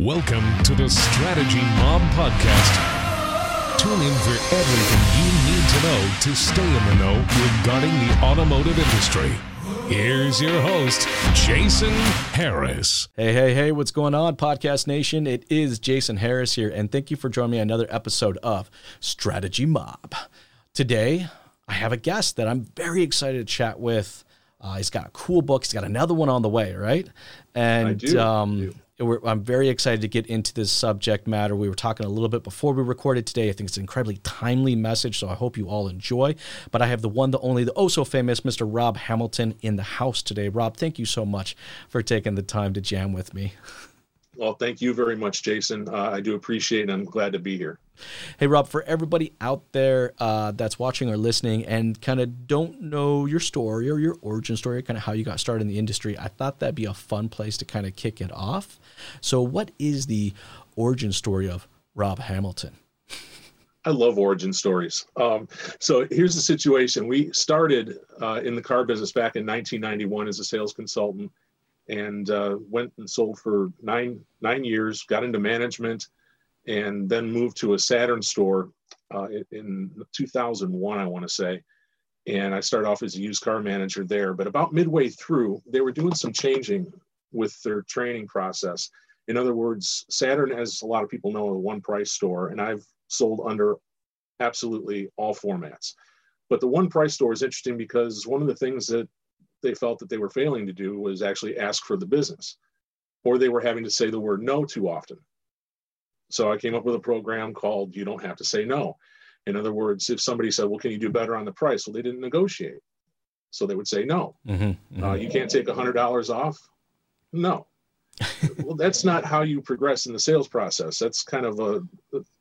Welcome to the Strategy Mob Podcast. Tune in for everything you need to know to stay in the know regarding the automotive industry. Here's your host, Jason Harris. Hey, hey, hey, what's going on, Podcast Nation? It is Jason Harris here, and thank you for joining me on another episode of Strategy Mob. Today, I have a guest that I'm very excited to chat with. Uh, he's got a cool book. He's got another one on the way, right? And I do. Um, I do. I'm very excited to get into this subject matter. We were talking a little bit before we recorded today. I think it's an incredibly timely message, so I hope you all enjoy. But I have the one, the only, the oh so famous Mr. Rob Hamilton in the house today. Rob, thank you so much for taking the time to jam with me. Well, thank you very much, Jason. Uh, I do appreciate it. and I'm glad to be here. Hey, Rob, for everybody out there uh, that's watching or listening and kind of don't know your story or your origin story, kind of how you got started in the industry, I thought that'd be a fun place to kind of kick it off. So, what is the origin story of Rob Hamilton? I love origin stories. Um, so here's the situation. We started uh, in the car business back in 1991 as a sales consultant and uh, went and sold for nine, nine years, got into management, and then moved to a Saturn store uh, in- in 2001, I want to say. And I started off as a used car manager there. But about midway through, they were doing some changing with their training process. In other words, Saturn, as a lot of people know, a one price store, and I've sold under absolutely all formats. But the one price store is interesting because one of the things that they felt that they were failing to do was actually ask for the business, or they were having to say the word no too often. So I came up with a program called You Don't Have to Say No. In other words, if somebody said, Well, can you do better on the price? Well, they didn't negotiate. So they would say no. Mm-hmm, Uh, you can't take $100 off? No. well, that's not how you progress in the sales process. That's kind of a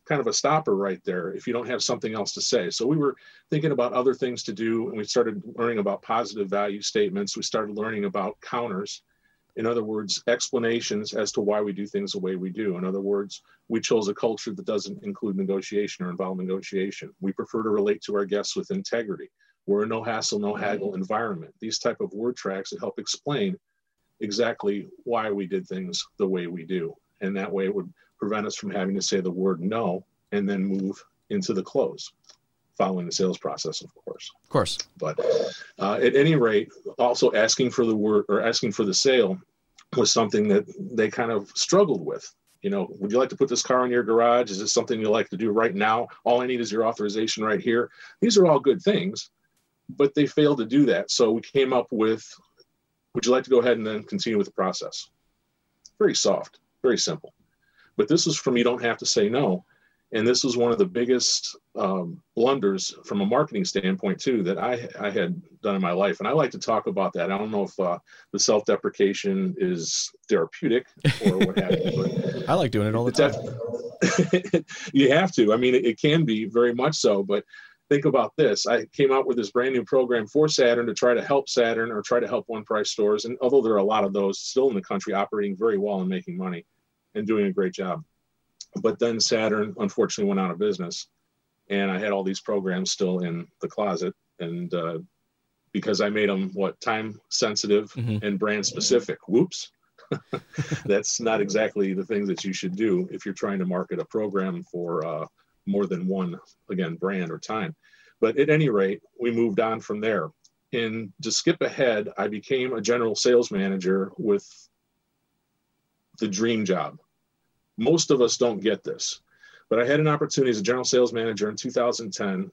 kind of a stopper right there if you don't have something else to say. So we were thinking about other things to do and we started learning about positive value statements. We started learning about counters. In other words, explanations as to why we do things the way we do. In other words, we chose a culture that doesn't include negotiation or involve negotiation. We prefer to relate to our guests with integrity. We're a no hassle, no haggle environment. These type of word tracks that help explain exactly why we did things the way we do. And that way it would prevent us from having to say the word no and then move into the close following the sales process, of course. Of course. But uh, at any rate, also asking for the word or asking for the sale was something that they kind of struggled with. You know, would you like to put this car in your garage? Is this something you like to do right now? All I need is your authorization right here. These are all good things, but they failed to do that. So we came up with would you like to go ahead and then continue with the process? Very soft, very simple. But this is from you don't have to say no. And this was one of the biggest um, blunders from a marketing standpoint, too, that I, I had done in my life. And I like to talk about that. I don't know if uh, the self deprecation is therapeutic or what have you, but I like doing it all the time. You have to. I mean, it, it can be very much so, but think about this. I came out with this brand new program for Saturn to try to help Saturn or try to help one price stores. And although there are a lot of those still in the country operating very well and making money and doing a great job. But then Saturn unfortunately went out of business. And I had all these programs still in the closet. And uh, because I made them what time sensitive Mhm. and brand specific, whoops. That's not exactly the things that you should do if you're trying to market a program for uh, more than one, again, brand or time. But at any rate, we moved on from there. And to skip ahead, I became a general sales manager with the dream job. Most of us don't get this, but I had an opportunity as a general sales manager in 2010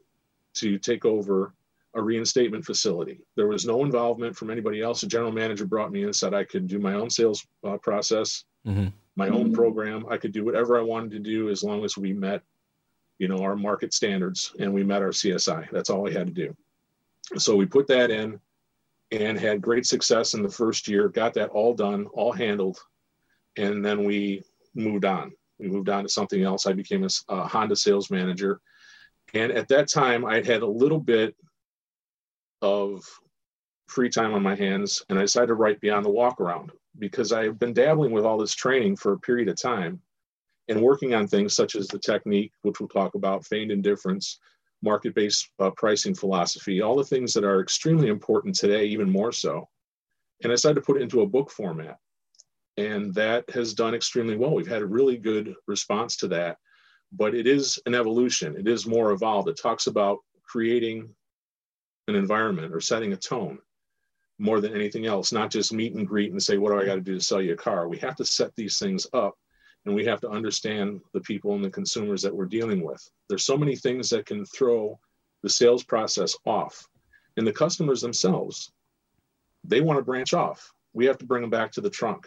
to take over a reinstatement facility. There was no involvement from anybody else. The general manager brought me in, said I could do my own sales uh, process, Mhm. my own program. I could do whatever I wanted to do as long as we met, you know, our market standards and we met our CSI. That's all we had to do. So we put that in and had great success in the first year, got that all done, all handled. And then we moved on. We moved on to something else. I became a Honda sales manager. And at that time, I had a little bit of free time on my hands and I decided to write Beyond the Walk Around because I've been dabbling with all this training for a period of time and working on things such as the technique, which we'll talk about, feigned indifference, market based uh, pricing philosophy, all the things that are extremely important today, even more so. And I decided to put it into a book format. And that has done extremely well. We've had a really good response to that, but it is an evolution. It is more evolved. It talks about creating an environment or setting a tone more than anything else, not just meet and greet and say, What do I got to do to sell you a car? We have to set these things up and we have to understand the people and the consumers that we're dealing with. There's so many things that can throw the sales process off. And the customers themselves, they want to branch off. We have to bring them back to the trunk.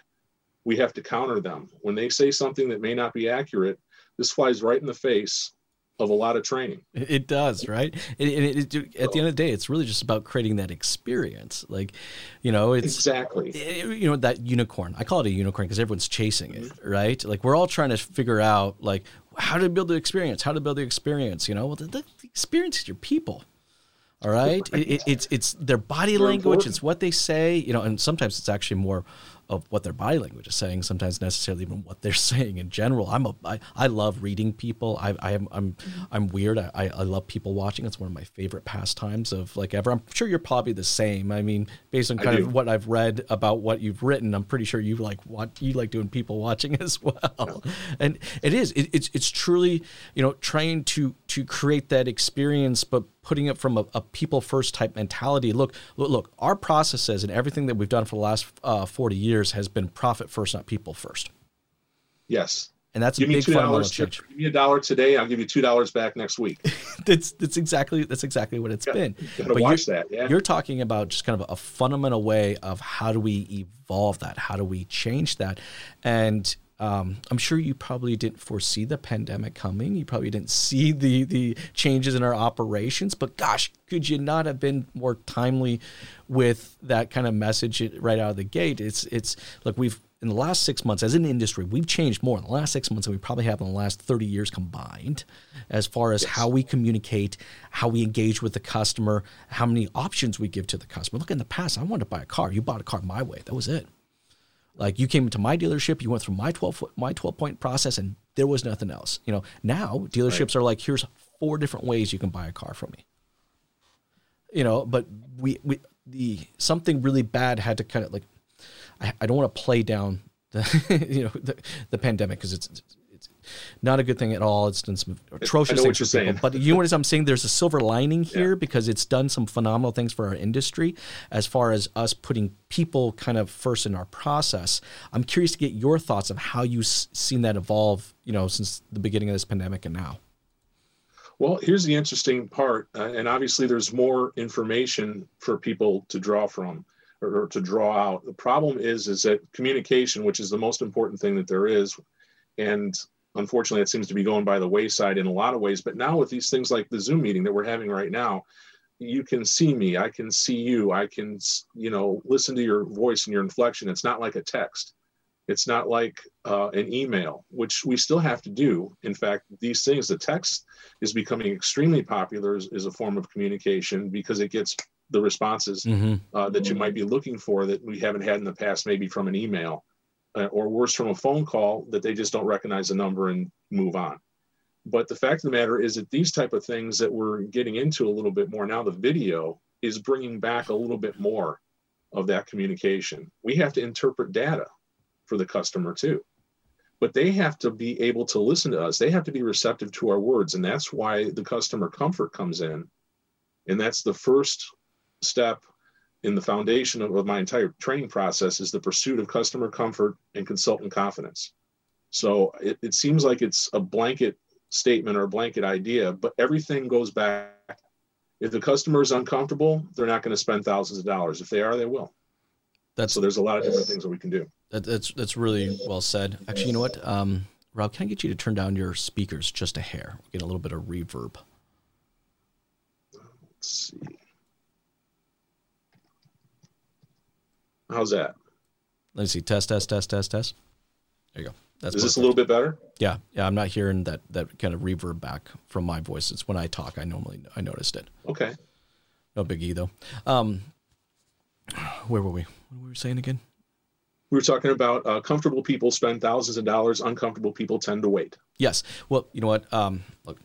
We have to counter them. When they say something that may not be accurate, this flies right in the face of a lot of training. It does, right? It, it, it, at the end of the day, it's really just about creating that experience. Like, you know, it's exactly, eh, eh, you know, that unicorn. I call it a unicorn because everyone's chasing it, mm-hmm. right? Like, we're all trying to figure out, like, how to build the experience, how to build the experience. You know, well, the, the experience is your people. All right, it, it's it's their body They're language. Important. It's what they say. You know, and sometimes it's actually more of what their body language is saying, sometimes necessarily even what they're saying in general. I'm a I, I love reading people. I, I am I'm I'm weird. I, I love people watching. It's one of my favorite pastimes of like ever. I'm sure you're probably the same. I mean, based on kind of what I've read about what you've written, I'm pretty sure you like what you like doing people watching as well. Yeah. And it is it, it's it's truly you know trying to to create that experience, but putting it from a, a, people first type mentality. Look, look, look, our processes and everything that we've done for the last uh, 40 years has been profit first, not people first. Yes. And that's give a big fundamental change. Give me a dollar today. I'll give you two dollars back next week. that's that's exactly that's exactly what it's yeah, been. but watch that. Yeah. You're talking about just kind of a fundamental way of how do we evolve that? How do we change that? And um, I'm sure you probably didn't foresee the pandemic coming. You probably didn't see the the changes in our operations. But gosh, could you not have been more timely with that kind of message right out of the gate? It's it's look we've in the last six months as an industry we've changed more in the last six months than we probably have in the last 30 years combined as far as how we communicate how we engage with the customer how many options we give to the customer look in the past i wanted to buy a car you bought a car my way that was it like you came into my dealership, you went through my 12 my 12 point process and there was nothing else. You know, now dealerships right. are like here's four different ways you can buy a car from me. You know, but we we the something really bad had to kind of like I, I don't want to play down the you know the, the pandemic because it's not a good thing at all. It's done some atrocious things for people. But you know what I'm saying? There's a silver lining here yeah. because it's done some phenomenal things for our industry as far as us putting people kind of first in our process. I'm curious to get your thoughts of how you've seen that evolve, you know, since the beginning of this pandemic and now. Well, here's the interesting part, uh, and obviously there's more information for people to draw from or, or to draw out. The problem is, is that communication, which is the most important thing that there is, and unfortunately it seems to be going by the wayside in a lot of ways. But now with these things like the zoom meeting that we're having right now you can see me i can see you i can you know listen to your voice and your inflection. It's not like a text. It's not like uh, an email which we still have to do. In fact these things the text is becoming extremely popular as, as a form of communication because it gets the responses mm-hmm. uh, that you might be looking for that we haven't had in the past maybe from an email uh, or worse from a phone call that they just don't recognize the number and move on. But the fact of the matter is that these type of things that we're getting into a little bit more now the video is bringing back a little bit more of that communication. We have to interpret data for the customer too. But they have to be able to listen to us. They have to be receptive to our words. And that's why the customer comfort comes in. And that's the first step in the foundation of, of my entire training process is the pursuit of customer comfort and consultant confidence. So it, it seems like it's a blanket statement or a blanket idea, but everything goes back. If the customer is uncomfortable, they're not going to spend thousands of dollars. If they are, they will. That's so. There's a lot of different things that we can do. That, that's that's really well said. Actually, you know what, um, Rob? Can I get you to turn down your speakers just a hair? Get a little bit of reverb. Let's see. How's that? Let's see. Test, test, test, test, test. There you go. That's Is this a little bit better? Yeah, yeah. I'm not hearing that that kind of reverb back from my voice. It's when I talk. I normally I noticed it. Okay. No biggie though. Um, where were we? What were we saying again? We were talking about uh, comfortable people spend thousands of dollars. Uncomfortable people tend to wait. Yes. Well, you know what? Um, look,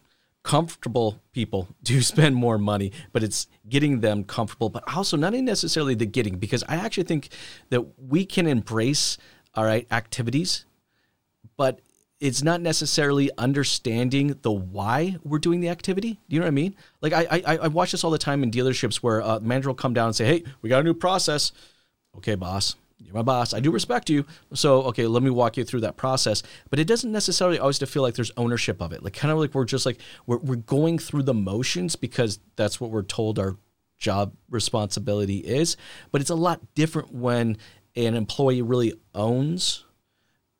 comfortable people do spend more money, but it's getting them comfortable, but also not necessarily the getting, because I actually think that we can embrace all right, activities, but it's not necessarily understanding the why we're doing the activity. Do you know what I mean? Like I I, I watch this all the time in dealerships where a manager will come down and say, "Hey, we got a new process." Okay, boss, you're my boss. I do respect you. So, okay, let me walk you through that process. But it doesn't necessarily always feel like there's ownership of it. Like kind of like we're just like we're we're going through the motions because that's what we're told our job responsibility is. But it's a lot different when an employee really owns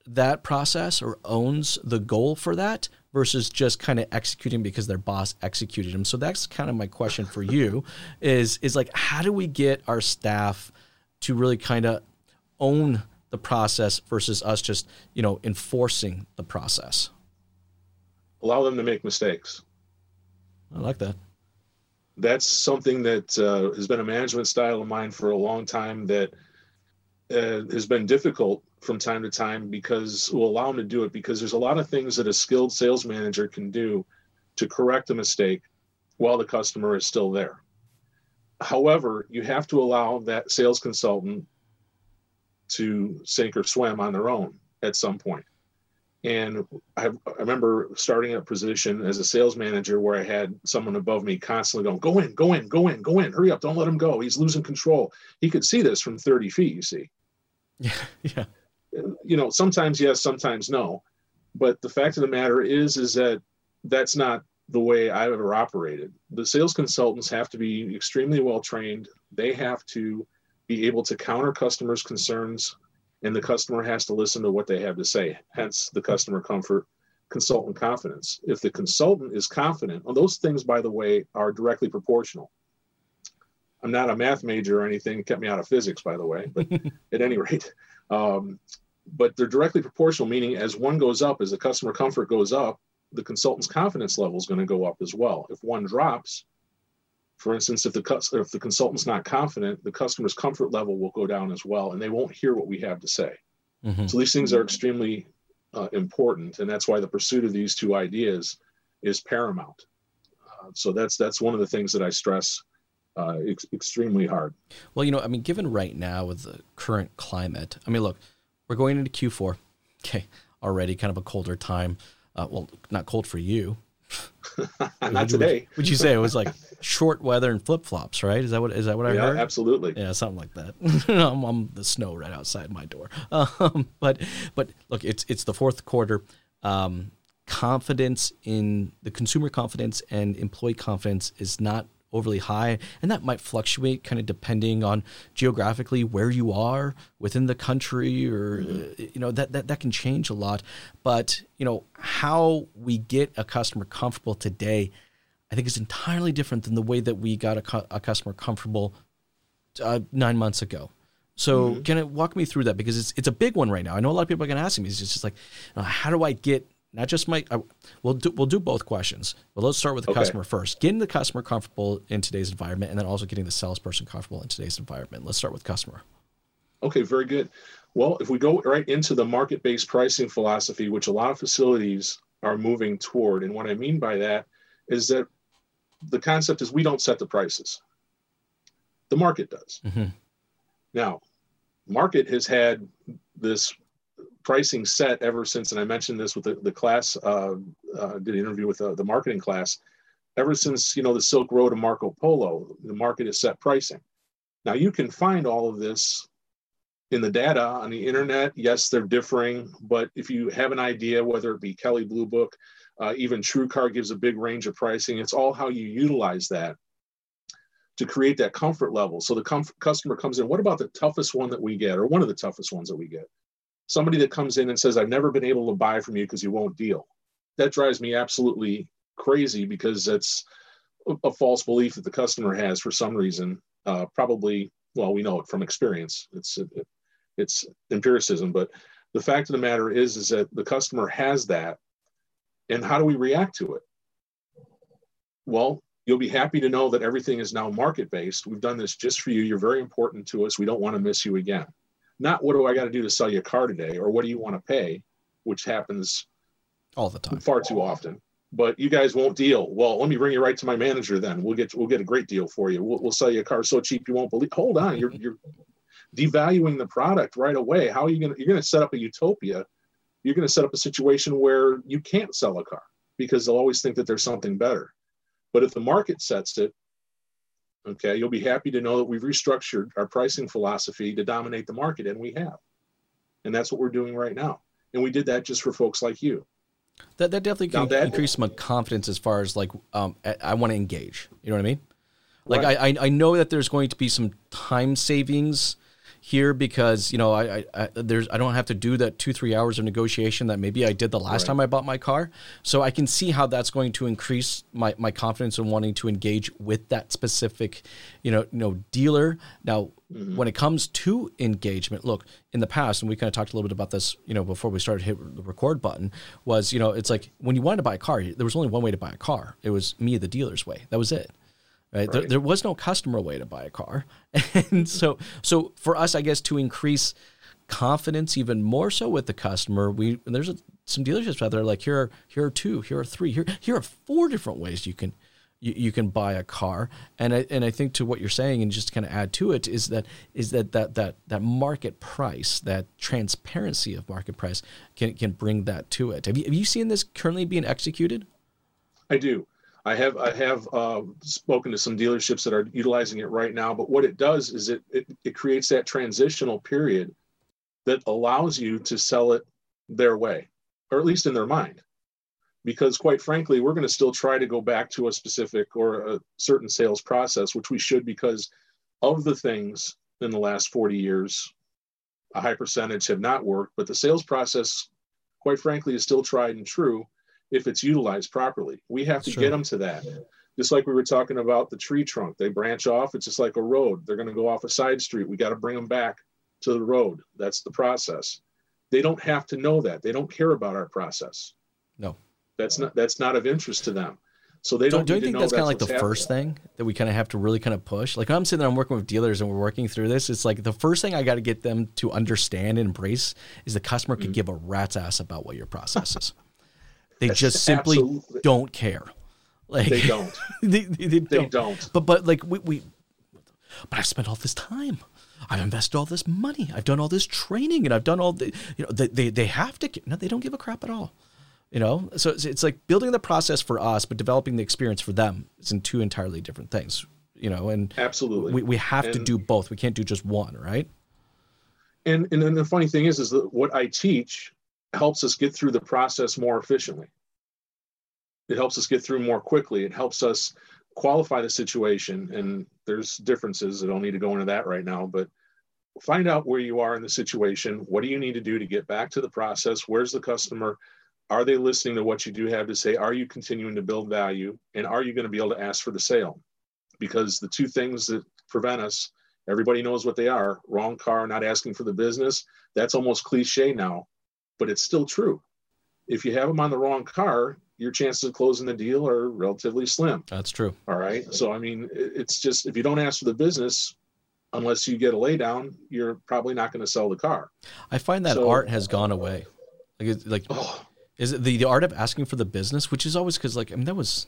that process or owns the goal for that versus just kind of executing because their boss executed them. So that's kind of my question for you is is like how do we get our staff to really kind of own the process versus us just, you know, enforcing the process? Allow them to make mistakes. I like that. That's something that uh, has been a management style of mine for a long time that uh, has been difficult from time to time because we'll allow them to do it because there's a lot of things that a skilled sales manager can do to correct a mistake while the customer is still there. However, you have to allow that sales consultant to sink or swim on their own at some point. And I, I remember starting a position as a sales manager where I had someone above me constantly going, Go in, go in, go in, go in, hurry up, don't let him go. He's losing control. He could see this from 30 feet, you see. Yeah. Yeah. You know, sometimes yes, sometimes no. But the fact of the matter is, is that that's not the way I've ever operated. The sales consultants have to be extremely well trained. They have to be able to counter customers' concerns, and the customer has to listen to what they have to say. Hence, the customer comfort, consultant confidence. If the consultant is confident, well, those things, by the way, are directly proportional. I'm not a math major or anything, it kept me out of physics, by the way, but at any rate, um, but they're directly proportional, meaning as one goes up, as the customer comfort goes up, the consultant's confidence level is going to go up as well. If one drops, for instance, if the if the consultant's not confident, the customer's comfort level will go down as well, and they won't hear what we have to say. Mm-hmm. So these things are extremely uh, important, and that's why the pursuit of these two ideas is paramount. Uh, so that's that's one of the things that I stress uh, ex- extremely hard. Well, you know, I mean, given right now with the current climate, I mean, look, we're going into Q4. Okay, already kind of a colder time. Uh, well, not cold for you, Not today. Would, would you say it was like short weather and flip flops? Right? Is that what is that what I yeah, heard? Absolutely. Yeah, something like that. I'm, I'm, the snow right outside my door. Um, but but look, it's it's the fourth quarter. Um, confidence in the consumer confidence and employee confidence is not overly high, and that might fluctuate kind of depending on geographically where you are within the country, or mm-hmm. you know that, that that can change a lot. But you know how we get a customer comfortable today, I think is entirely different than the way that we got a, a customer comfortable uh, nine months ago. So mm-hmm. can it walk me through that because it's it's a big one right now. I know a lot of people are going to ask me. It's just like, uh, how do I get not just my uh, we'll do we'll do both questions but let's start with the okay. customer first. Getting the customer comfortable in today's environment and then also getting the salesperson comfortable in today's environment. Let's start with customer. Okay very good. Well if we go right into the market-based pricing philosophy which a lot of facilities are moving toward and what i mean by that is that the concept is we don't set the prices. The market does. Mm-hmm. now market has had this pricing set ever since, and I mentioned this with the, the class, uh, uh, did an interview with uh, the marketing class, ever since, you know, the Silk Road and Marco Polo, the market has set pricing. Now you can find all of this in the data on the internet. Yes, they're differing, but if you have an idea, whether it be Kelley Blue Book, uh, even TrueCar gives a big range of pricing. It's all how you utilize that to create that comfort level. So the comf- customer comes in, what about the toughest one that we get, or one of the toughest ones that we get? Somebody that comes in and says, I've never been able to buy from you because you won't deal. That drives me absolutely crazy because that's a, false belief that the customer has for some reason. Uh, probably, well, we know it from experience. It's it, it's empiricism, but the fact of the matter is, is that the customer has that, and how do we react to it? Well, you'll be happy to know that everything is now market based. We've done this just for you. You're very important to us. We don't want to miss you again not what do I got to do to sell you a car today or what do you want to pay, which happens all the time, far too often. But you guys won't deal. Well, let me bring you right to my manager. Then we'll get we'll get a great deal for you. We'll, we'll sell you a car so cheap you won't believe. Hold on, you're you're devaluing the product right away, how are you going to, you're going to set up a utopia. You're going to set up a situation where you can't sell a car because they'll always think that there's something better. But if the market sets it, okay, you'll be happy to know that we've restructured our pricing philosophy to dominate the market, and we have. And that's what we're doing right now. And we did that just for folks like you. That, that definitely can that, increase my confidence as far as like um, I, I want to engage. You know what I mean? Like right. I, I know that there's going to be some time savings here because you know I, I, there's I don't have to do that two three hours of negotiation that maybe I did the last right. time I bought my car. So I can see how that's going to increase my, my confidence in wanting to engage with that specific, you know, you know dealer. Now, mm-hmm. when it comes to engagement, look in the past, and we kind of talked a little bit about this, you know, before we started hit the record button, was you know it's like when you wanted to buy a car, there was only one way to buy a car. It was me, the dealer's way. That was it right? right. There, there, was no customer way to buy a car, and so so for us, I guess to increase confidence even more so with the customer, we there's a, some dealerships out there like here are here are two, here are three, here here are four different ways you can. You, you can buy a car, and I, and I think to what you're saying, and just to kind of add to it, is that is that that that that market price, that transparency of market price, can can bring that to it. Have you have you seen this currently being executed? I do. I have I have uh, spoken to some dealerships that are utilizing it right now. But what it does is it, it it creates that transitional period that allows you to sell it their way, or at least in their mind. Because quite frankly, we're going to still try to go back to a specific or a certain sales process, which we should because of the things in the last 40 years, a high percentage have not worked. But the sales process, quite frankly, is still tried and true if it's utilized properly. We have to get them to that. Just like we were talking about the tree trunk, they branch off. It's just like a road. They're going to go off a side street. We got to bring them back to the road. That's the process. They don't have to know that. They don't care about our process. No, that's not that's not of interest to them. So they don't. do you think that's, kind of like the happening. first thing that we kind of have to really kind of push? Like I'm sitting there, I'm working with dealers, and we're working through this. It's like the first thing I got to get them to understand and embrace is the customer could mm-hmm. give a rat's ass about what your process is. They just simply Absolutely. don't care. Like they don't. they, they, they, don't. don't. But but like we, we but I've spent all this time. I've invested all this money. I've done all this training, and I've done all the you know they they, they have to. No, they don't give a crap at all. You know, so it's, it's like building the process for us, but developing the experience for them. is in two entirely different things. You know, and absolutely, we, we have and, to do both. We can't do just one, right? And and then the funny thing is, is that what I teach helps us get through the process more efficiently. It helps us get through more quickly. It helps us qualify the situation. And there's differences. I don't need to go into that right now, but find out where you are in the situation. What do you need to do to get back to the process? Where's the customer? Are they listening to what you do have to say? Are you continuing to build value? And are you going to be able to ask for the sale? Because the two things that prevent us, everybody knows what they are wrong car, not asking for the business. That's almost cliche now but it's still true. If you have them on the wrong car, your chances of closing the deal are relatively slim. That's true. All right. So, I mean, it's just if you don't ask for the business, unless you get a laydown, you're probably not going to sell the car. I find that so, art has gone away. Like, like oh. is it the, the art of asking for the business, which is always because, like, I mean, that was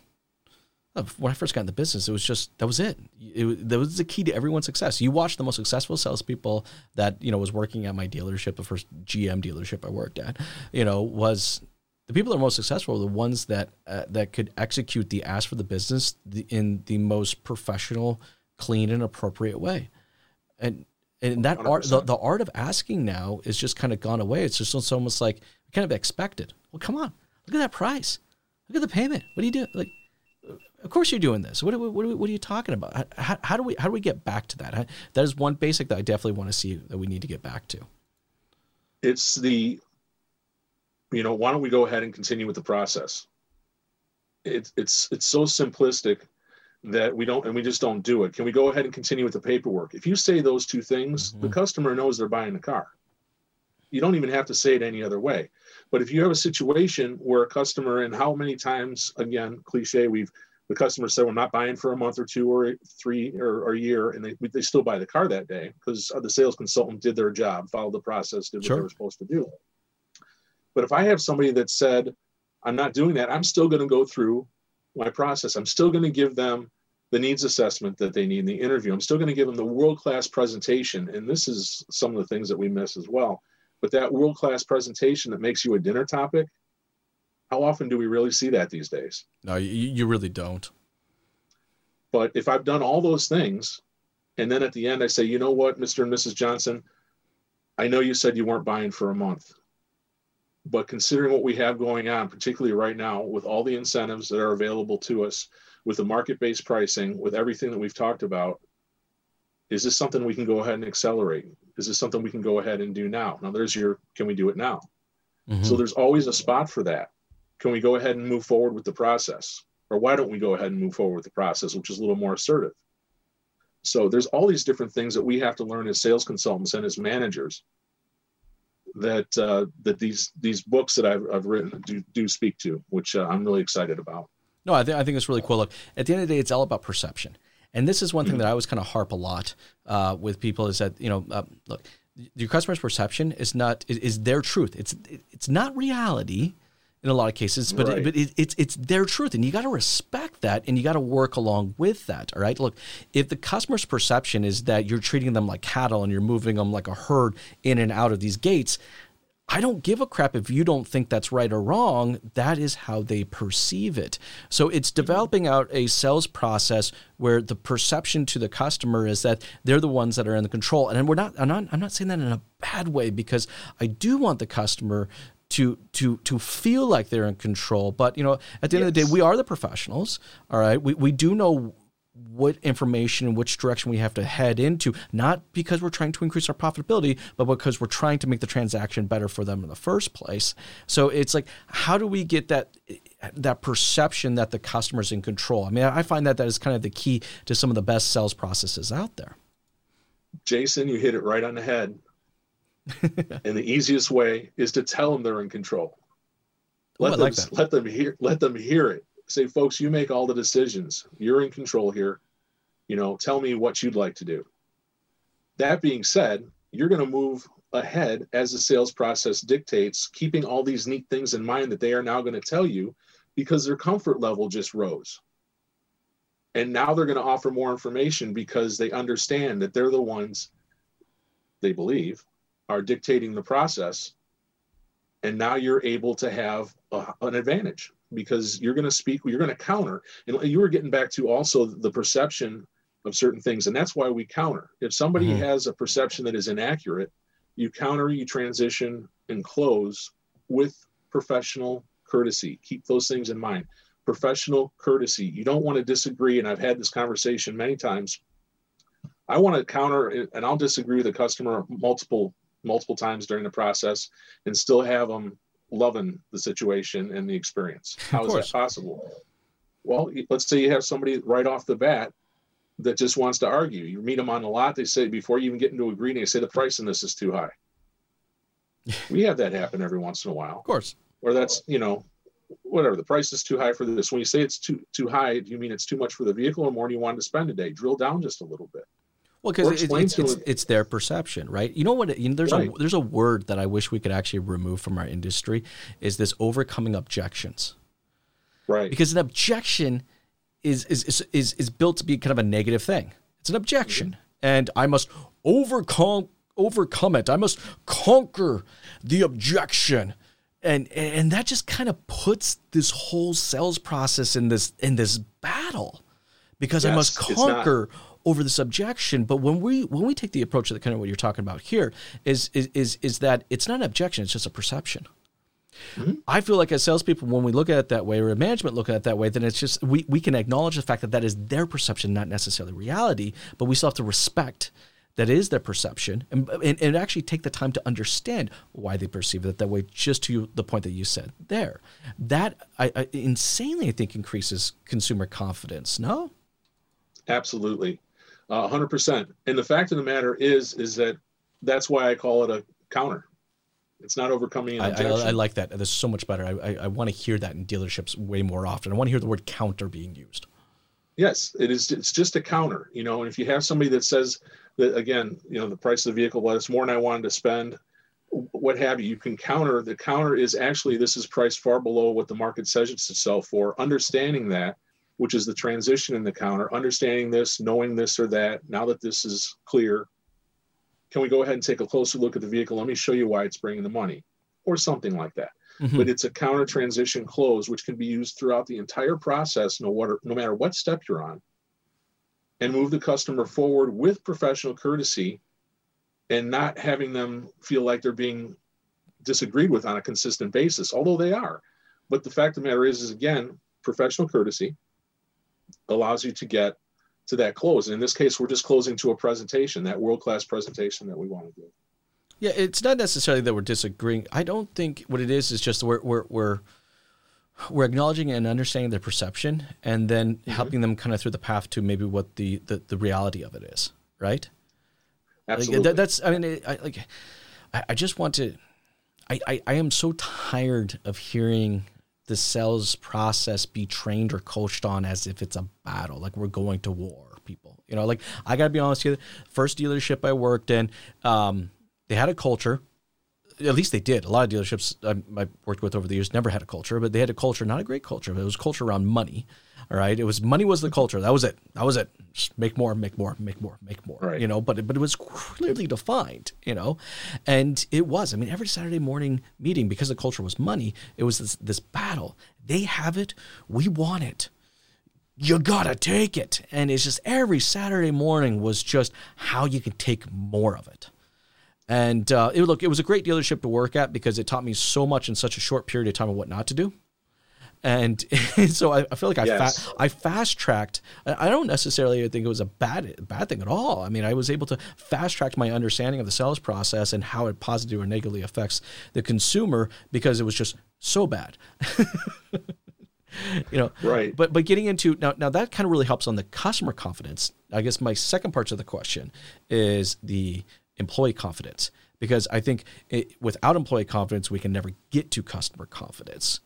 when I first got in the business, it was just that was it. it. That was the key to everyone's success. You watch the most successful salespeople that you know was working at my dealership, the first GM dealership I worked at. You know, was the people that are most successful are the ones that uh, that could execute the ask for the business in the most professional, clean, and appropriate way. And and that 100%. art, the, the art of asking now is just kind of gone away. It's just it's almost like kind of expected. Well, come on, look at that price, look at the payment. What do you do? Like of course you're doing this. What, what, what, are you talking about? How, how, do we how do we get back to that? That is one basic that I definitely want to see that we need to get back to. It's the, you know, why don't we go ahead and continue with the process? It's it's it's so simplistic that we don't and we just don't do it. Can we go ahead and continue with the paperwork? If you say those two things, mm-hmm. the customer knows they're buying the car. You don't even have to say it any other way. But if you have a situation where a customer, and how many times, again, cliche, we've the customer said, "We're not buying for a month or two or three or, or a year," and they they still buy the car that day because the sales consultant did their job, followed the process, did what sure. they were supposed to do. But if I have somebody that said, "I'm not doing that," I'm still going to go through my process. I'm still going to give them the needs assessment that they need in the interview. I'm still going to give them the world class presentation. And this is some of the things that we miss as well. But that world class presentation that makes you a dinner topic, how often do we really see that these days? No, you, you really don't. But if I've done all those things, and then at the end I say, you know what, Mr. and Mrs. Johnson, I know you said you weren't buying for a month. But considering what we have going on, particularly right now, with all the incentives that are available to us, with the market-based pricing, with everything that we've talked about, is this something we can go ahead and accelerate? Is this something we can go ahead and do now? Now there's your can we do it now? Mm-hmm. So there's always a spot for that. Can we go ahead and move forward with the process? Or why don't we go ahead and move forward with the process, which is a little more assertive? So there's all these different things that we have to learn as sales consultants and as managers that uh, that these these books that I've, I've written do, do speak to, which uh, I'm really excited about. No, I think I think it's really cool. Look, at the end of the day, it's all about perception, and this is one thing that I always kind of harp a lot uh, with people is that you know, uh, look, your customer's perception is not is, is their truth. It's it's not reality in a lot of cases, but right. but it, it's it's their truth, and you got to respect that, and you got to work along with that. All right, look, if the customer's perception is that you're treating them like cattle and you're moving them like a herd in and out of these gates, I don't give a crap if you don't think that's right or wrong. That is how they perceive it. So it's mm-hmm. developing out a sales process where the perception to the customer is that they're the ones that are in the control. And we're not I'm not I'm not saying that in a bad way because I do want the customer to to to feel like they're in control. But you know, at the end of the day, we are the professionals. All right. We we do know what information and which direction we have to head into, not because we're trying to increase our profitability, but because we're trying to make the transaction better for them in the first place. So it's like, how do we get that that perception that the customer's in control? I mean, I find that that is kind of the key to some of the best sales processes out there. Jason, you hit it right on the head. and the easiest way is to tell them they're in control. Let Ooh, them like let them hear let them hear it say, folks, you make all the decisions. You're in control here. You know, tell me what you'd like to do. That being said, you're going to move ahead as the sales process dictates, keeping all these neat things in mind that they are now going to tell you because their comfort level just rose. And now they're going to offer more information because they understand that they're the ones they believe are dictating the process. And now you're able to have a, an advantage because you're going to speak, you're going to counter. And you were getting back to also the perception of certain things. And that's why we counter. If somebody mm-hmm. has a perception that is inaccurate, you counter, you transition, and close with professional courtesy. Keep those things in mind. Professional courtesy. You don't want to disagree. And I've had this conversation many times. I want to counter, and I'll disagree with a customer multiple multiple times during the process, and still have them loving the situation and the experience. How is that possible? Well, let's say you have somebody right off the bat that just wants to argue. You meet them on the lot, they say before you even get into a agreeing, they say the price in this is too high. we have that happen every once in a while. Of course. Or that's, you know, whatever, the price is too high for this. When you say it's too too high, do you mean it's too much for the vehicle or more than you want to spend a day? Drill down just a little bit. Well, because it's, it's, it's, it's, their perception, right? You know what? You know, there's right. a there's a word that I wish we could actually remove from our industry is this overcoming objections. Right. Because an objection is is is is, is built to be kind of a negative thing. It's an objection, mm-hmm. and I must overcome overcome it. I must conquer the objection. And, and that just kind of puts this whole sales process in this in this battle because yes, I must conquer over the subjection. But when we when we take the approach of the kind of what you're talking about here is is is, is that it's not an objection, it's just a perception. Mm-hmm. I feel like as salespeople, when we look at it that way, or management look at it that way, then it's just we, we can acknowledge the fact that that is their perception, not necessarily reality, but we still have to respect that is their perception and, and, and, actually take the time to understand why they perceive it that way, just to the point that you said there. That I, I insanely, I think, increases consumer confidence, no? Absolutely Uh, hundred percent. And the fact of the matter is, is that that's why I call it a counter. It's not overcoming. I, I, I like that. That's so much better. I, I, I want to hear that in dealerships way more often. I want to hear the word counter being used. Yes, it is. It's just a counter, you know. And if you have somebody that says that again, you know, the price of the vehicle was more than I wanted to spend, what have you, you can counter. The counter is actually this is priced far below what the market says it's to sell for. Understanding that, which is the transition in the counter, understanding this, knowing this or that. Now that this is clear, can we go ahead and take a closer look at the vehicle? Let me show you why it's bringing the money, or something like that. Mm-hmm. But it's a counter transition close, which can be used throughout the entire process, no, what, no matter what step you're on, and move the customer forward with professional courtesy and not having them feel like they're being disagreed with on a consistent basis, although they are. But the fact of the matter is, is again, professional courtesy allows you to get to that close. And in this case, we're just closing to a presentation, that world class presentation that we want to do. Yeah, it's not necessarily that we're disagreeing. I don't think what it is is just we're we're we're, we're acknowledging and understanding their perception, and then mm-hmm. helping them kind of through the path to maybe what the the, the reality of it is, right? Absolutely. Like, that, that's I mean, I, like I, I just want to. I, I, I am so tired of hearing the sales process be trained or coached on as if it's a battle, like we're going to war, people. You know, like I gotta be honest with you, first dealership I worked in, um, they had a culture. At least they did. A lot of dealerships I, I worked with over the years never had a culture, but they had a culture, not a great culture, but it was culture around money. All right, it was money was the culture. That was it. That was it. Just make more, make more, make more, make more. Right. You know, but but it was clearly defined. You know, and it was. I mean, every Saturday morning meeting because the culture was money. It was this this battle. They have it. We want it you gotta take it. And it's just every Saturday morning was just how you can take more of it. And uh, it, look, it was a great dealership to work at because it taught me so much in such a short period of time of what not to do. And so I, I, feel like I yes. fa- I fast tracked. I don't necessarily think it was a bad bad thing at all. I mean, I was able to fast track my understanding of the sales process and how it positively or negatively affects the consumer because it was just so bad. you know right but but getting into now now that kind of really helps on the customer confidence i guess my second part of the question is the employee confidence because I think it, without employee confidence, we can never get to customer confidence.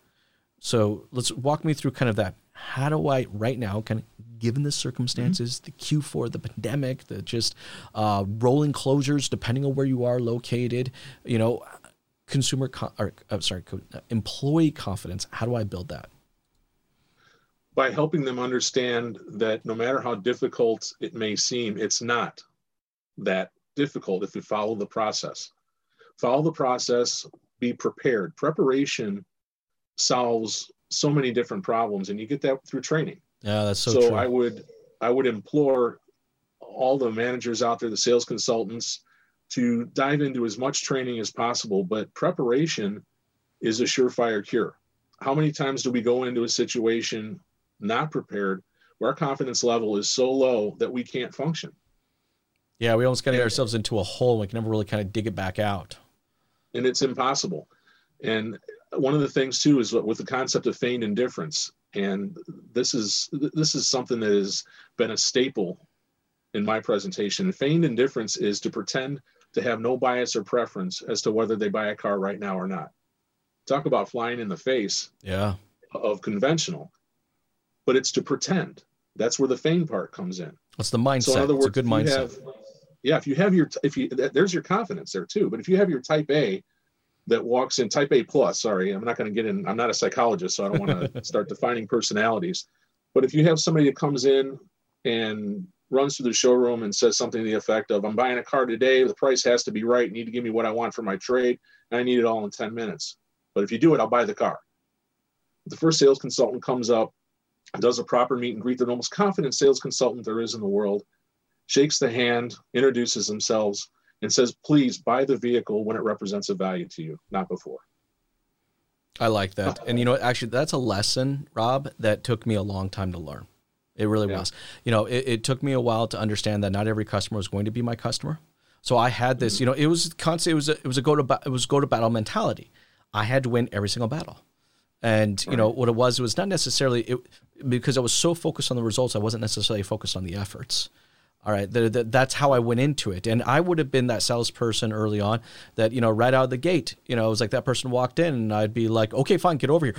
So let's walk me through kind of that. How do I right now, kind of given the circumstances, mm-hmm. the Q4, the pandemic, the just uh, rolling closures, depending on where you are located, you know, consumer con- or I'm sorry, uh, employee confidence. How do I build that? By helping them understand that no matter how difficult it may seem, it's not that difficult if you follow the process. Follow the process, be prepared. Preparation solves so many different problems, and you get that through training. Yeah, that's so, so true. I would I would implore all the managers out there, the sales consultants, to dive into as much training as possible. But preparation is a surefire cure. How many times do we go into a situation not prepared where our confidence level is so low that we can't function? Yeah, we almost got ourselves into a hole. We can never really kind of dig it back out. And it's impossible. And one of the things too is with the concept of feigned indifference, and this is this is something that has been a staple in my presentation. Feigned indifference is to pretend to have no bias or preference as to whether they buy a car right now or not. Talk about flying in the face. Yeah. Of conventional, but it's to pretend. That's where the feign part comes in. What's the mindset? So in other words, it's a good mindset. Have, yeah, if you have your if you there's your confidence there too. But if you have your type A that walks in type A plus, sorry, I'm not going to get in. I'm not a psychologist, so I don't want to start defining personalities. But if you have somebody that comes in and runs through the showroom and says something to the effect of, "I'm buying a car today. The price has to be right. You need to give me what I want for my trade, and I need it all in 10 minutes. But if you do it, I'll buy the car." The first sales consultant comes up, does a proper meet and greet. The most confident sales consultant there is in the world shakes the hand, introduces themselves, and says, please buy the vehicle when it represents a value to you, not before. I like that. And you know, actually, that's a lesson, Rob, that took me a long time to learn. It really yeah. was. You know, it, it, took me a while to understand that not every customer was going to be my customer. So I had this, mm-hmm. you know, it was constant. It was a, it was a go to it was go to battle mentality. I had to win every single battle, and you right. know what it was. It was not necessarily it, because I was so focused on the results. I wasn't necessarily focused on the efforts. All right, the, the, that's how I went into it, and I would have been that salesperson early on that you know right out of the gate, you know, it was like that person walked in, and I'd be like, okay, fine, get over here.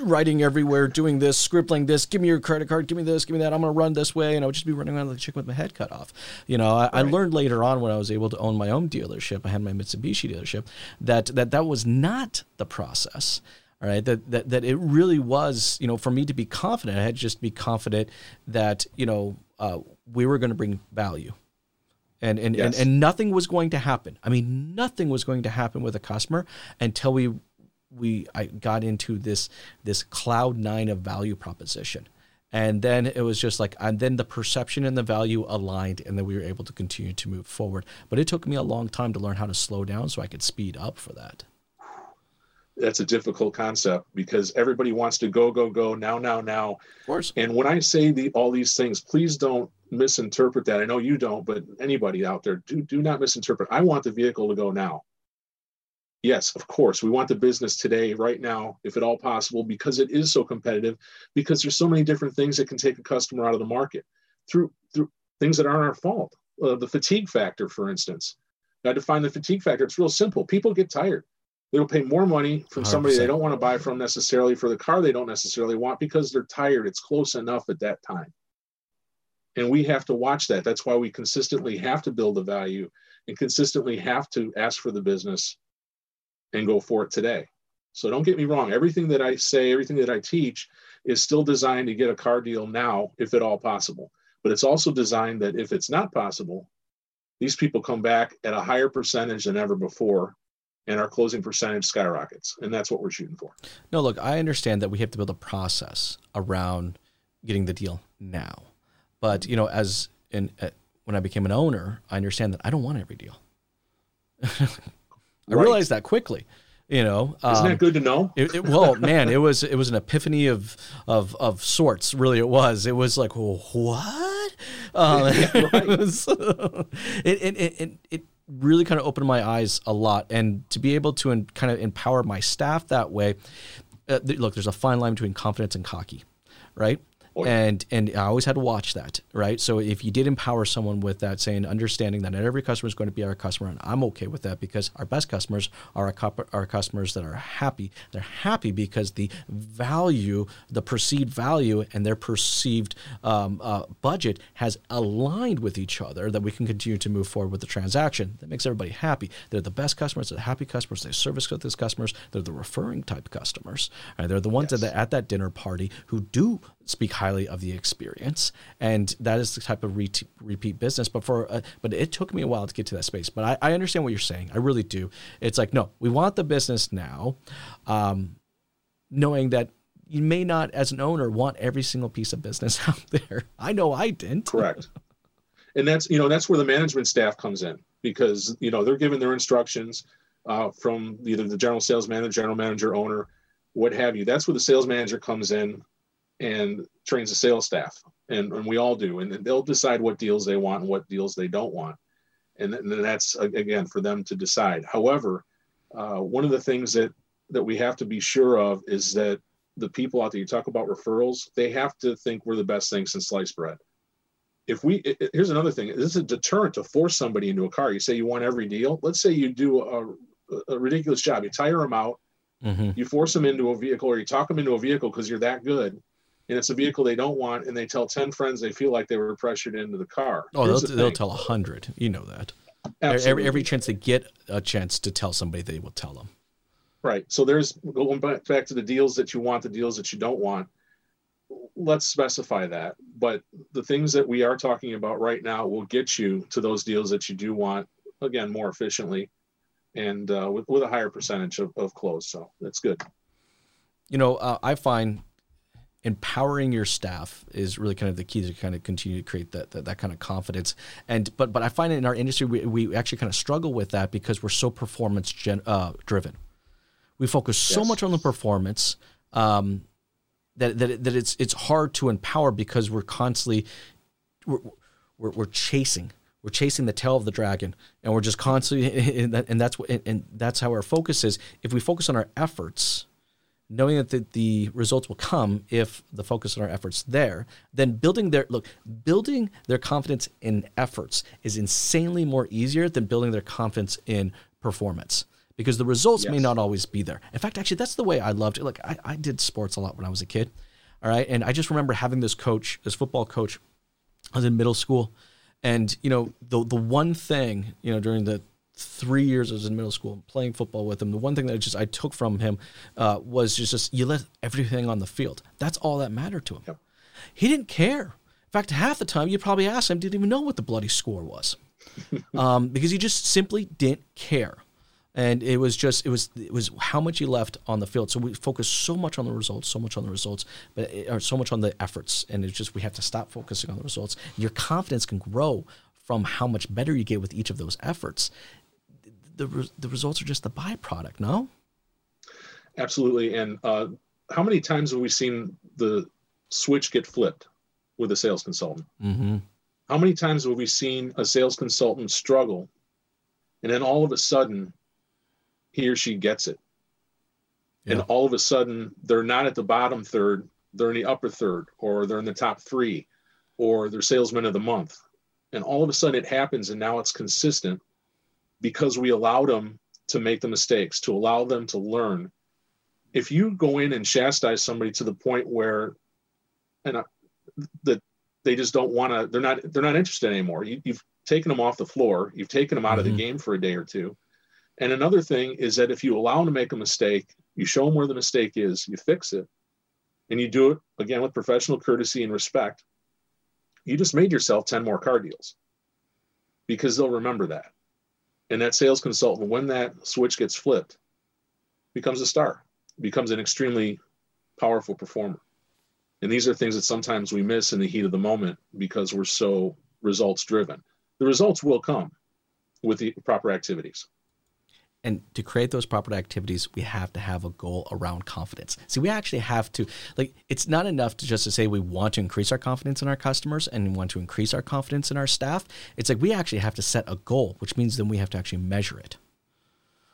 Writing everywhere, doing this, scribbling this. Give me your credit card. Give me this. Give me that. I'm gonna run this way, and I would just be running around like a chicken with my head cut off. You know, I, right. I learned later on when I was able to own my own dealership. I had my Mitsubishi dealership that that that was not the process. All right, that, that that it really was, you know, for me to be confident, I had to just be confident that you know uh, we were going to bring value, and and, yes. and and nothing was going to happen. I mean, nothing was going to happen with a customer until we we I got into this this cloud nine of value proposition. And then it was just like and then the perception and the value aligned and then we were able to continue to move forward. But it took me a long time to learn how to slow down so i could speed up for that that's a difficult concept because everybody wants to go go go now now now of course and when i say the, all these things please don't misinterpret that i know you don't but anybody out there do do not misinterpret i want the vehicle to go now yes, of course, we want the business today, right now, if at all possible, because it is so competitive, because there's so many different things that can take a customer out of the market through through things that aren't our fault. Uh, the fatigue factor, for instance. I define the fatigue factor. It's real simple. People get tired. They'll pay more money from 100%. somebody they don't want to buy from necessarily for the car they don't necessarily want because they're tired. It's close enough at that time. And we have to watch that. That's why we consistently have to build the value and consistently have to ask for the business and go for it today. So don't get me wrong. Everything that I say, everything that I teach is still designed to get a car deal now, if at all possible. But it's also designed that if it's not possible, these people come back at a higher percentage than ever before and our closing percentage skyrockets. And that's what we're shooting for. No, look, I understand that we have to build a process around getting the deal now. But, you know, as in, uh, when I became an owner, I understand that I don't want every deal. I right. realized that quickly. You know, isn't um, that good to know? It, it, well, man, it was it was an epiphany of of of sorts. Really, it was. It was like, well, what? Um, yeah, right. it, was, it, it, it it really kind of opened my eyes a lot, and to be able to in, kind of empower my staff that way. Uh, th- look, there's a fine line between confidence and cocky, right? And and I always had to watch that, right? So if you did empower someone with that, saying understanding that not every customer is going to be our customer, and I'm okay with that because our best customers are our, our customers that are happy. They're happy because the value, the perceived value, and their perceived um, uh, budget has aligned with each other. That we can continue to move forward with the transaction. That makes everybody happy. They're the best customers. They're the happy customers. They service those customers. They're the referring type customers. Right? They're the ones yes. that at that dinner party who do speak highly of the experience, and that is the type of re- repeat business. But for uh, but it took me a while to get to that space. But I, I, understand what you're saying. I really do. It's like no, we want the business now, um, knowing that you may not, as an owner, want every single piece of business out there. I know I didn't. Correct. And that's you know that's where the management staff comes in because you know they're given their instructions uh, from either the general sales manager, general manager, owner, what have you. That's where the sales manager comes in and trains the sales staff and, and we all do and they'll decide what deals they want and what deals they don't want. And, then that's again for them to decide. However uh, one of the things that that we have to be sure of is that the people out there you talk about referrals they have to think we're the best thing since sliced bread. If we it, here's another thing this is a deterrent to force somebody into a car. You say you want every deal. Let's say you do a, a ridiculous job. You tire them out. Mm-hmm. you force them into a vehicle or you talk them into a vehicle because you're that good and it's a vehicle they don't want, and they tell 10 friends they feel like they were pressured into the car. Oh, they'll, the they'll tell 100. You know that. Absolutely. Every, every chance they get a chance to tell somebody, they will tell them. Right. So there's going back, back to the deals that you want, the deals that you don't want. Let's specify that. But the things that we are talking about right now will get you to those deals that you do want, again, more efficiently and uh, with, with a higher percentage of, of close. So that's good. You know, uh, I find empowering your staff is really kind of the key to kind of continue to create that, that, that kind of confidence. And but but i find in our industry we, we actually kind of struggle with that because we're so performance gen, uh, driven. We focus so yes. much on the performance um, that, that, that it's it's hard to empower because we're constantly we're, we're, we're chasing we're chasing the tail of the dragon and we're just constantly and that's what and that's how our focus is. If we focus on our efforts knowing that the, the, results will come if the focus on our efforts there, then building their look, building their confidence in efforts is insanely more easier than building their confidence in performance because the results yes. may not always be there. In fact, actually, that's the way I loved it. Like I, I did sports a lot when I was a kid. All right. And I just remember having this coach, this football coach, I was in middle school. And, you know, the the one thing, you know, during the three years I was in middle school playing football with him. The one thing that I just I took from him uh, was just, just you let everything on the field. That's all that mattered to him. Yep. He didn't care. In fact, half the time you'd probably ask him, didn't even know what the bloody score was, um, because he just simply didn't care. And it was just it was it was how much he left on the field. So we focus so much on the results, so much on the results, but it, or so much on the efforts. And it's just we have to stop focusing on the results. Your confidence can grow from how much better you get with each of those efforts the the results are just the byproduct. No. Absolutely. And uh, how many times have we seen the switch get flipped with a sales consultant? Mm-hmm. How many times have we seen a sales consultant struggle, and then all of a sudden, he or she gets it, yeah. and all of a sudden they're not at the bottom third, they're in the upper third, or they're in the top three, or they're salesman of the month, and all of a sudden it happens, and now it's consistent because we allowed them to make the mistakes, to allow them to learn. If you go in and chastise somebody to the point where, and that they just don't want to, they're not, they're not interested anymore. You, have taken them off the floor. You've taken them out mm-hmm. of the mm-hmm. game for a day or two. And another thing is that if you allow them to make a mistake, you show them where the mistake is, you fix it, and you do it again with professional courtesy and respect. You just made yourself 10 more car deals because they'll remember that. And that sales consultant, when that switch gets flipped, becomes a star, becomes an extremely powerful performer. And these are things that sometimes we miss in the heat of the moment because we're so results driven. The results will come with the proper activities. And to create those proper activities, we have to have a goal around confidence. See, we actually have to like it's not enough to just to say we want to increase our confidence in our customers and want to increase our confidence in our staff. It's like we actually have to set a goal, which means then we have to actually measure it.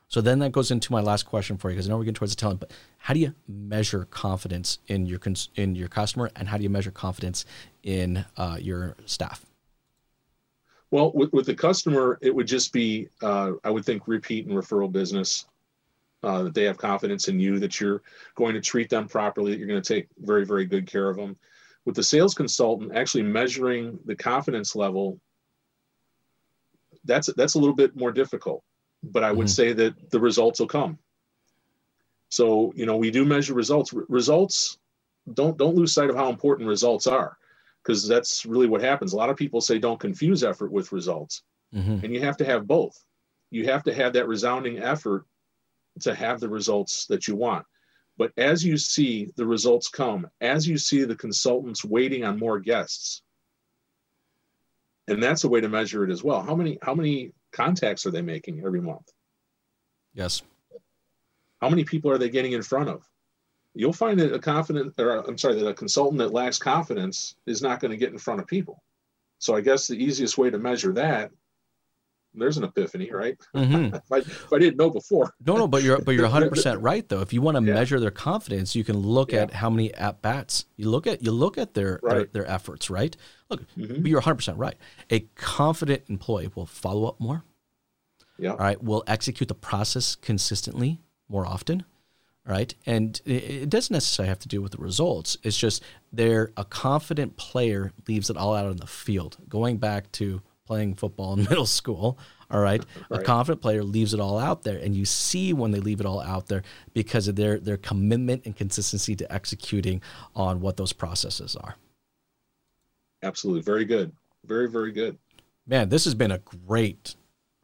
So then that goes into my last question for you because I know we're getting towards the telling, but how do you measure confidence in your cons- in your customer and how do you measure confidence in uh, your staff? Well, with, with the customer, it would just be, uh, I would think, repeat and referral business. Uh, that they have confidence in you, that you're going to treat them properly, that you're going to take very, very good care of them. With the sales consultant, actually measuring the confidence level, that's that's a little bit more difficult. But I would mm-hmm. say that the results will come. So you know, we do measure results. results don't don't lose sight of how important results are because that's really what happens. A lot of people say don't confuse effort with results. Mm-hmm. And you have to have both. You have to have that resounding effort to have the results that you want. But as you see the results come, as you see the consultants waiting on more guests, and that's a way to measure it as well. How many how many contacts are they making every month? Yes. How many people are they getting in front of? You'll find that a confident or I'm sorry, that a consultant that lacks confidence is not going to get in front of people. So I guess the easiest way to measure that there's an epiphany, right? Mm-hmm. I, I, didn't know before. no, no, but you're but you're 100 percent right though. If you want to yeah. measure their confidence, you can look yeah. at how many at bats. You look at you look at their right. their, their, efforts, right? Look, mm-hmm. but you're 100 percent right. A confident employee will follow up more. Yeah. All right. Will execute the process consistently more often right? And it doesn't necessarily have to do with the results. It's just they're a confident player leaves it all out on the field. Going back to playing football in middle school, all right? right? A confident player leaves it all out there, and you see when they leave it all out there because of their their commitment and consistency to executing on what those processes are. Absolutely, very good, very very good. Man, this has been a great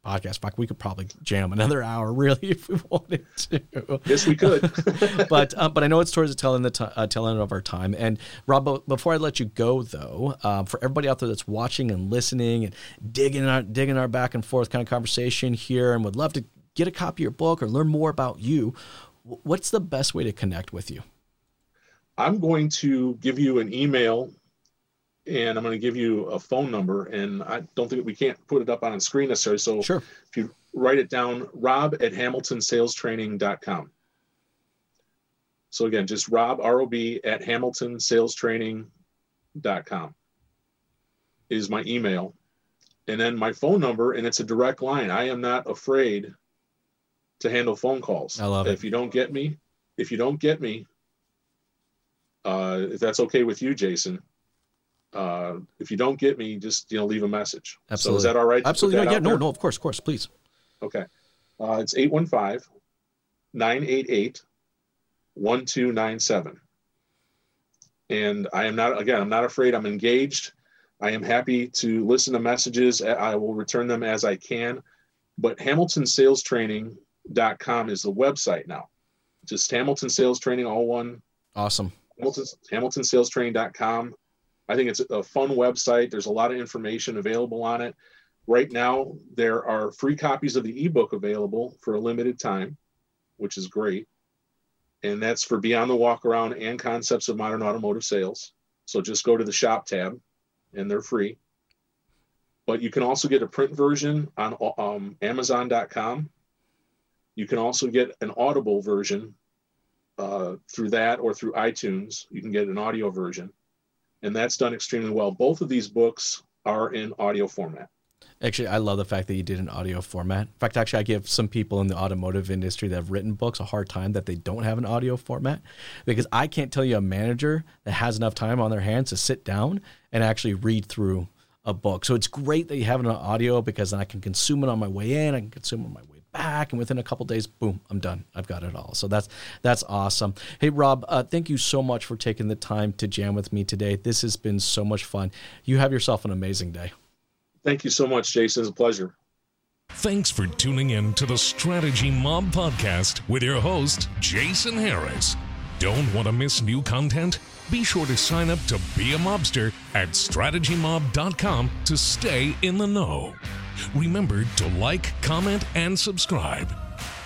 podcast. Fact, we could probably jam another hour, really, if we wanted to. Yes, we could. but uh, but I know it's towards the tail end, the t- uh, tail end of our time. And Rob, before I let you go, though, um, for everybody out there that's watching and listening and digging our digging our back and forth kind of conversation here, and would love to get a copy of your book or learn more about you, what's the best way to connect with you? I'm going to give you an email and I'm going to give you a phone number. And I don't think we can't put it up on screen necessarily. So sure. if you write it down, rob at hamiltonsalestraining.com. So again, just rob, R-O-B, at hamiltonsalestraining.com is my email. And then my phone number, and it's a direct line. I am not afraid to handle phone calls. I love if it. If you don't get me, if you don't get me, uh, if that's okay with you, Jason, uh, if you don't get me, just you know leave a message. Absolutely. So is that all right? Absolutely. No, yeah. No. No. Of course. Of course. Please. Okay. Uh, it's 815 988 1297. And I am not, again, I'm not afraid. I'm engaged. I am happy to listen to messages. I will return them as I can. But HamiltonSalesTraining.com is the website now. Just Hamilton Sales Training, all one. Awesome. Hamilton, HamiltonSalesTraining.com. I think it's a fun website. There's a lot of information available on it. Right now, there are free copies of the ebook available for a limited time, which is great. And that's for Beyond the Walk Around and Concepts of Modern Automotive Sales. So just go to the shop tab and they're free. But you can also get a print version on um, Amazon.com. You can also get an audible version uh, through that or through iTunes. You can get an audio version. And that's done extremely well. Both of these books are in audio format. Actually, I love the fact that you did an audio format. In fact, actually, I give some people in the automotive industry that have written books a hard time that they don't have an audio format because I can't tell you a manager that has enough time on their hands to sit down and actually read through a book. So it's great that you have an audio because then I can consume it on my way in, I can consume it on my way back, and within a couple days, boom, I'm done. I've got it all. So that's that's awesome. Hey, Rob, uh, thank you so much for taking the time to jam with me today. This has been so much fun. You have yourself an amazing day. Thank you so much, Jason. It's a pleasure. Thanks for tuning in to the Strategy Mob podcast with your host, Jason Harris. Don't want to miss new content? Be sure to sign up to be a mobster at strategymob.com to stay in the know. Remember to like, comment, and subscribe.